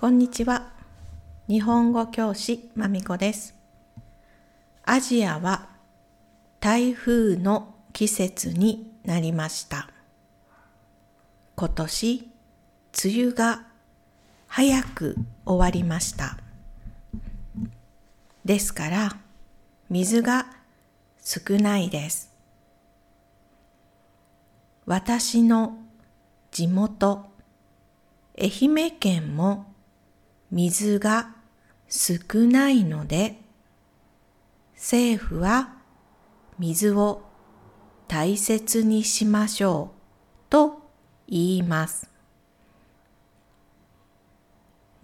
こんにちは。日本語教師まみこです。アジアは台風の季節になりました。今年、梅雨が早く終わりました。ですから、水が少ないです。私の地元、愛媛県も水が少ないので、政府は水を大切にしましょうと言います。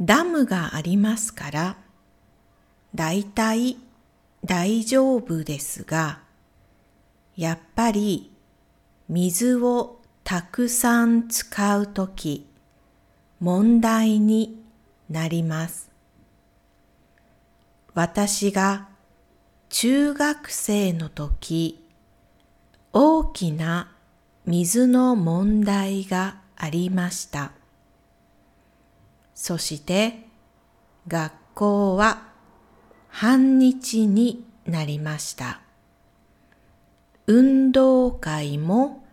ダムがありますから、だいたい大丈夫ですが、やっぱり水をたくさん使うとき、問題になります。私が中学生の時、大きな水の問題がありました。そして学校は半日になりました。運動会も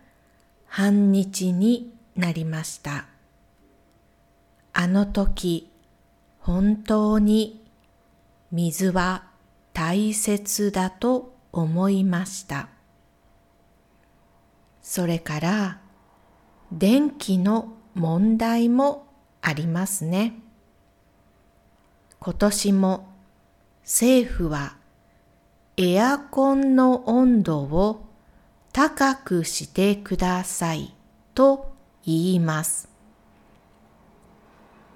半日になりました。あの時、本当に水は大切だと思いました。それから電気の問題もありますね。今年も政府はエアコンの温度を高くしてくださいと言います。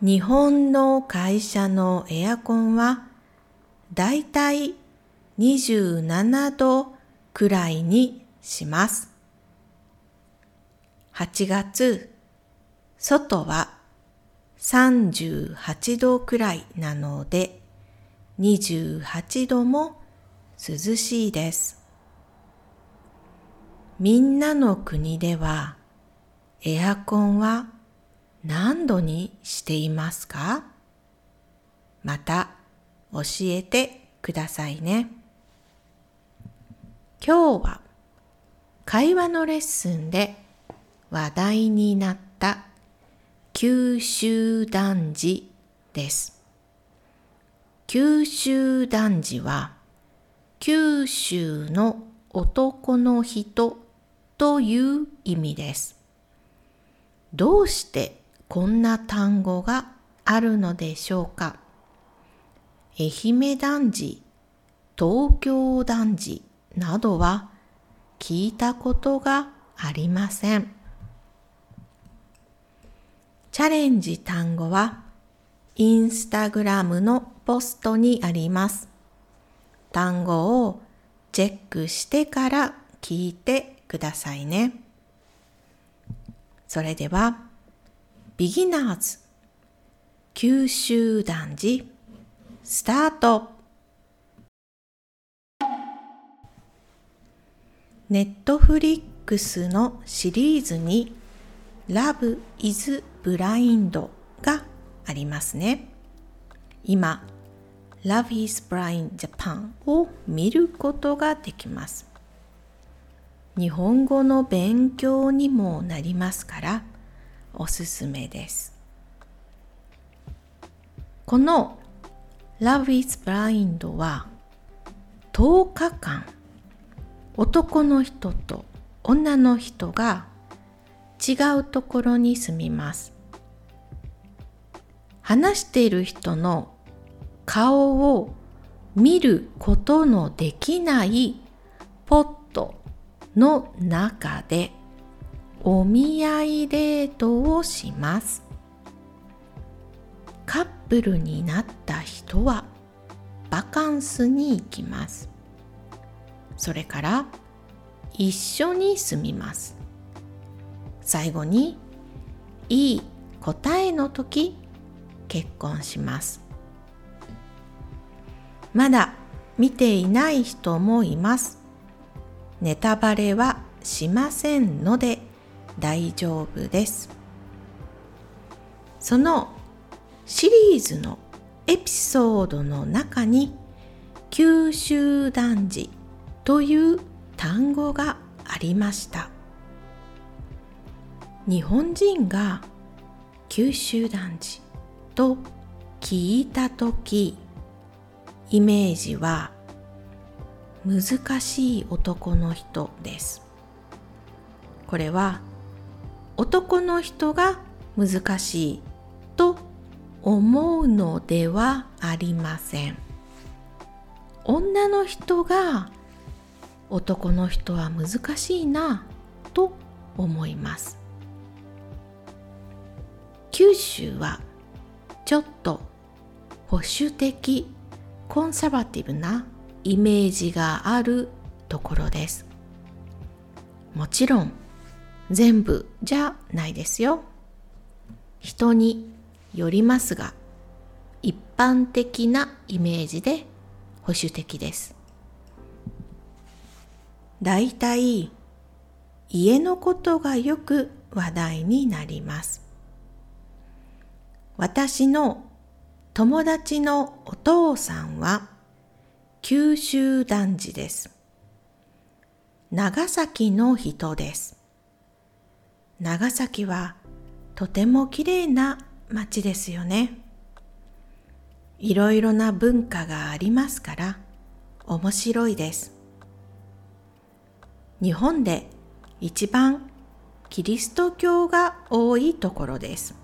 日本の会社のエアコンはだいたい27度くらいにします。8月、外は38度くらいなので28度も涼しいです。みんなの国ではエアコンは何度にしていますか？また教えてくださいね。今日は会話のレッスンで話題になった九州男児です。九州男児は九州の男の人という意味です。どうしてこんな単語があるのでしょうか？愛媛男児、東京男児などは聞いたことがありません。チャレンジ単語はインスタグラムのポストにあります。単語をチェックしてから聞いてくださいね。それではビギナーズ九州男児スタートネットフリックスのシリーズに Love is Blind がありますね。今、Love is Blind Japan を見ることができます。日本語の勉強にもなりますからおすすめです。この Love is Blind は10日間男の人と女の人が違うところに住みます。話している人の顔を見ることのできないポットの中でお見合いデートをします。カップルになった人はバカンスに行きます。それから一緒に住みます。最後にいい答えの時結婚します。まだ見ていない人もいます。ネタバレはしませんので大丈夫です。そのシリーズのエピソードの中に九州男児という単語がありました日本人が九州男児と聞いた時イメージは難しい男の人ですこれは男の人が難しいと思うのではありません。女の人が男の人は難しいなと思います。九州はちょっと保守的コンサバティブなイメージがあるところです。もちろん全部じゃないですよ人によりますが一般的なイメージで保守的ですだいい家のことがよく話題になります私の友達のお父さんは九州男児です。長崎の人です。長崎はとてもきれいな町ですよね。いろいろな文化がありますから面白いです。日本で一番キリスト教が多いところです。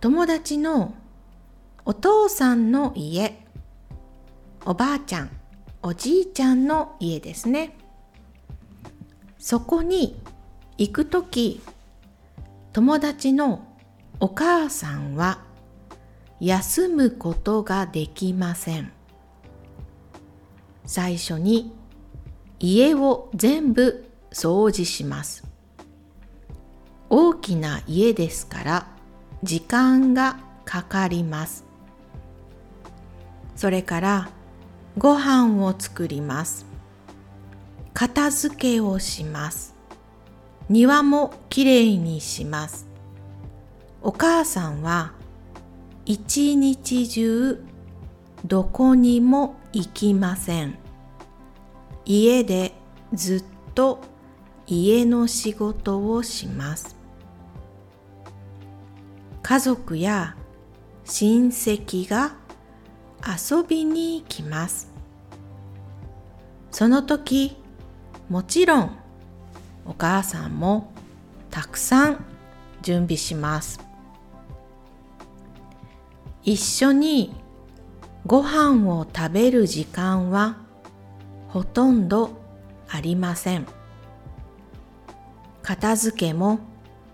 友達のお父さんの家、おばあちゃん、おじいちゃんの家ですね。そこに行くとき、友達のお母さんは休むことができません。最初に家を全部掃除します。大きな家ですから時間がかかりますそれからご飯を作ります片付けをします。庭もきれいにします。お母さんは一日中どこにも行きません。家でずっと家の仕事をします。家族や親戚が遊びに来ます。その時、もちろんお母さんもたくさん準備します。一緒にご飯を食べる時間はほとんどありません。片付けも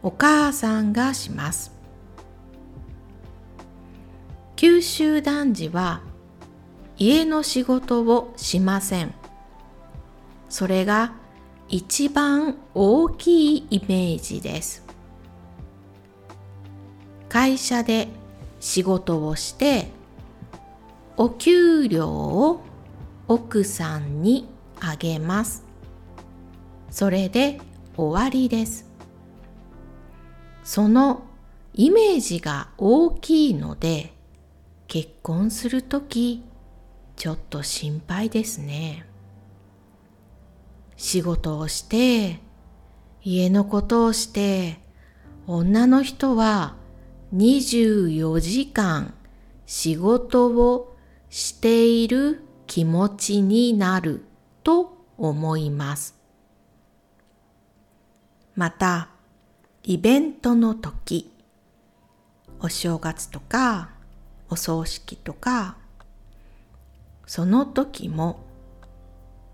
お母さんがします。九州男児は家の仕事をしません。それが一番大きいイメージです。会社で仕事をしてお給料を奥さんにあげます。それで終わりです。そのイメージが大きいので結婚するときちょっと心配ですね仕事をして家のことをして女の人は24時間仕事をしている気持ちになると思います。またイベントの時お正月とかお葬式とかその時も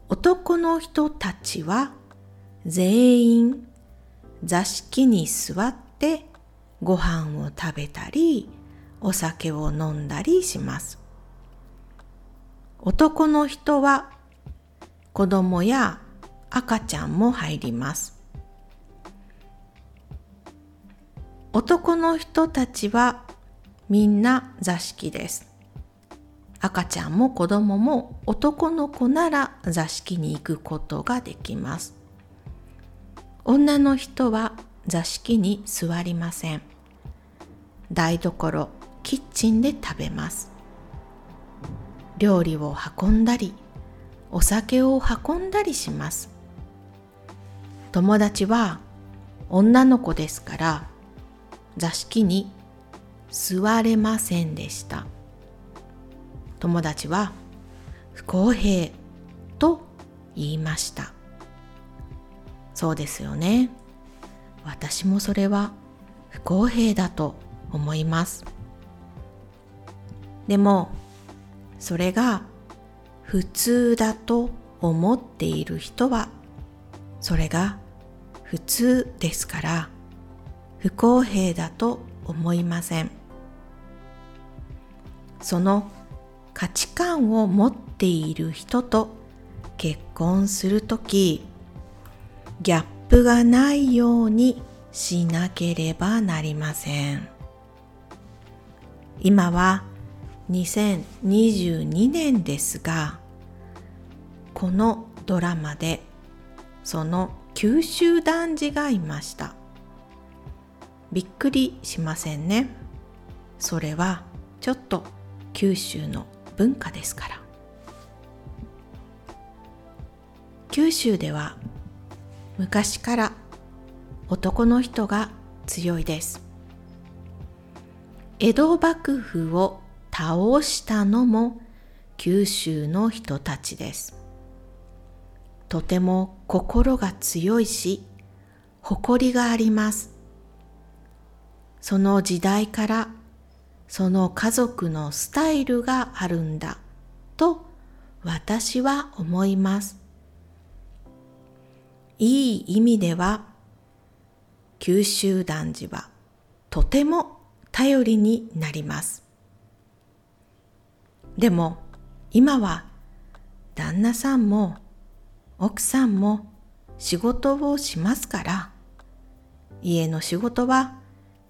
男の人たちは全員座敷に座ってご飯を食べたりお酒を飲んだりします。男の人は子供や赤ちゃんも入ります。男の人たちはみんな座敷です。赤ちゃんも子供も男の子なら座敷に行くことができます。女の人は座敷に座りません。台所キッチンで食べます料理を運んだりお酒を運んだりします友達は女の子ですから座敷に座れませんでした友達は不公平と言いました。そうですよね。私もそれは不公平だと思います。でもそれが普通だと思っている人はそれが普通ですから不公平だと思いません。その価値観を持っている人と結婚するときギャップがないようにしなければなりません。今は2022年ですがこのドラマでその九州男児がいました。びっくりしませんね。それはちょっと九州の文化ですから。九州では昔から男の人が強いです。江戸幕府を倒したのも九州の人たちです。とても心が強いし誇りがあります。その時代からその家族のスタイルがあるんだと私は思います。いい意味では九州男児はとても頼りになります。でも今は旦那さんも奥さんも仕事をしますから家の仕事は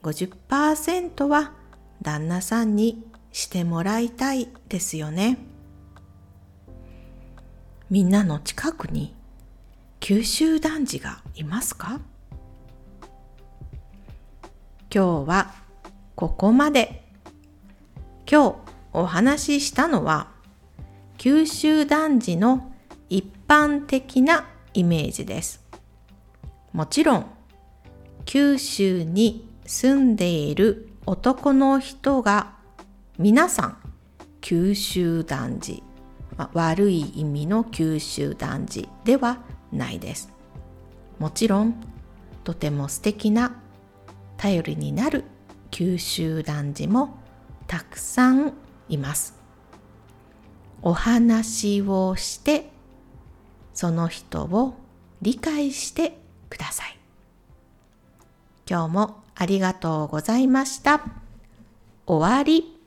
50%は旦那さんにしてもらいたいですよね。みんなの近くに九州男児がいますか？今日はここまで。今日お話ししたのは九州男児の一般的なイメージです。もちろん九州に住んでいる男の人が皆さん九州男児、ま悪い意味の九州男児ではないです。もちろんとても素敵な頼りになる九州男児もたくさんいます。お話をしてその人を理解してください。今日もありがとうございました。終わり。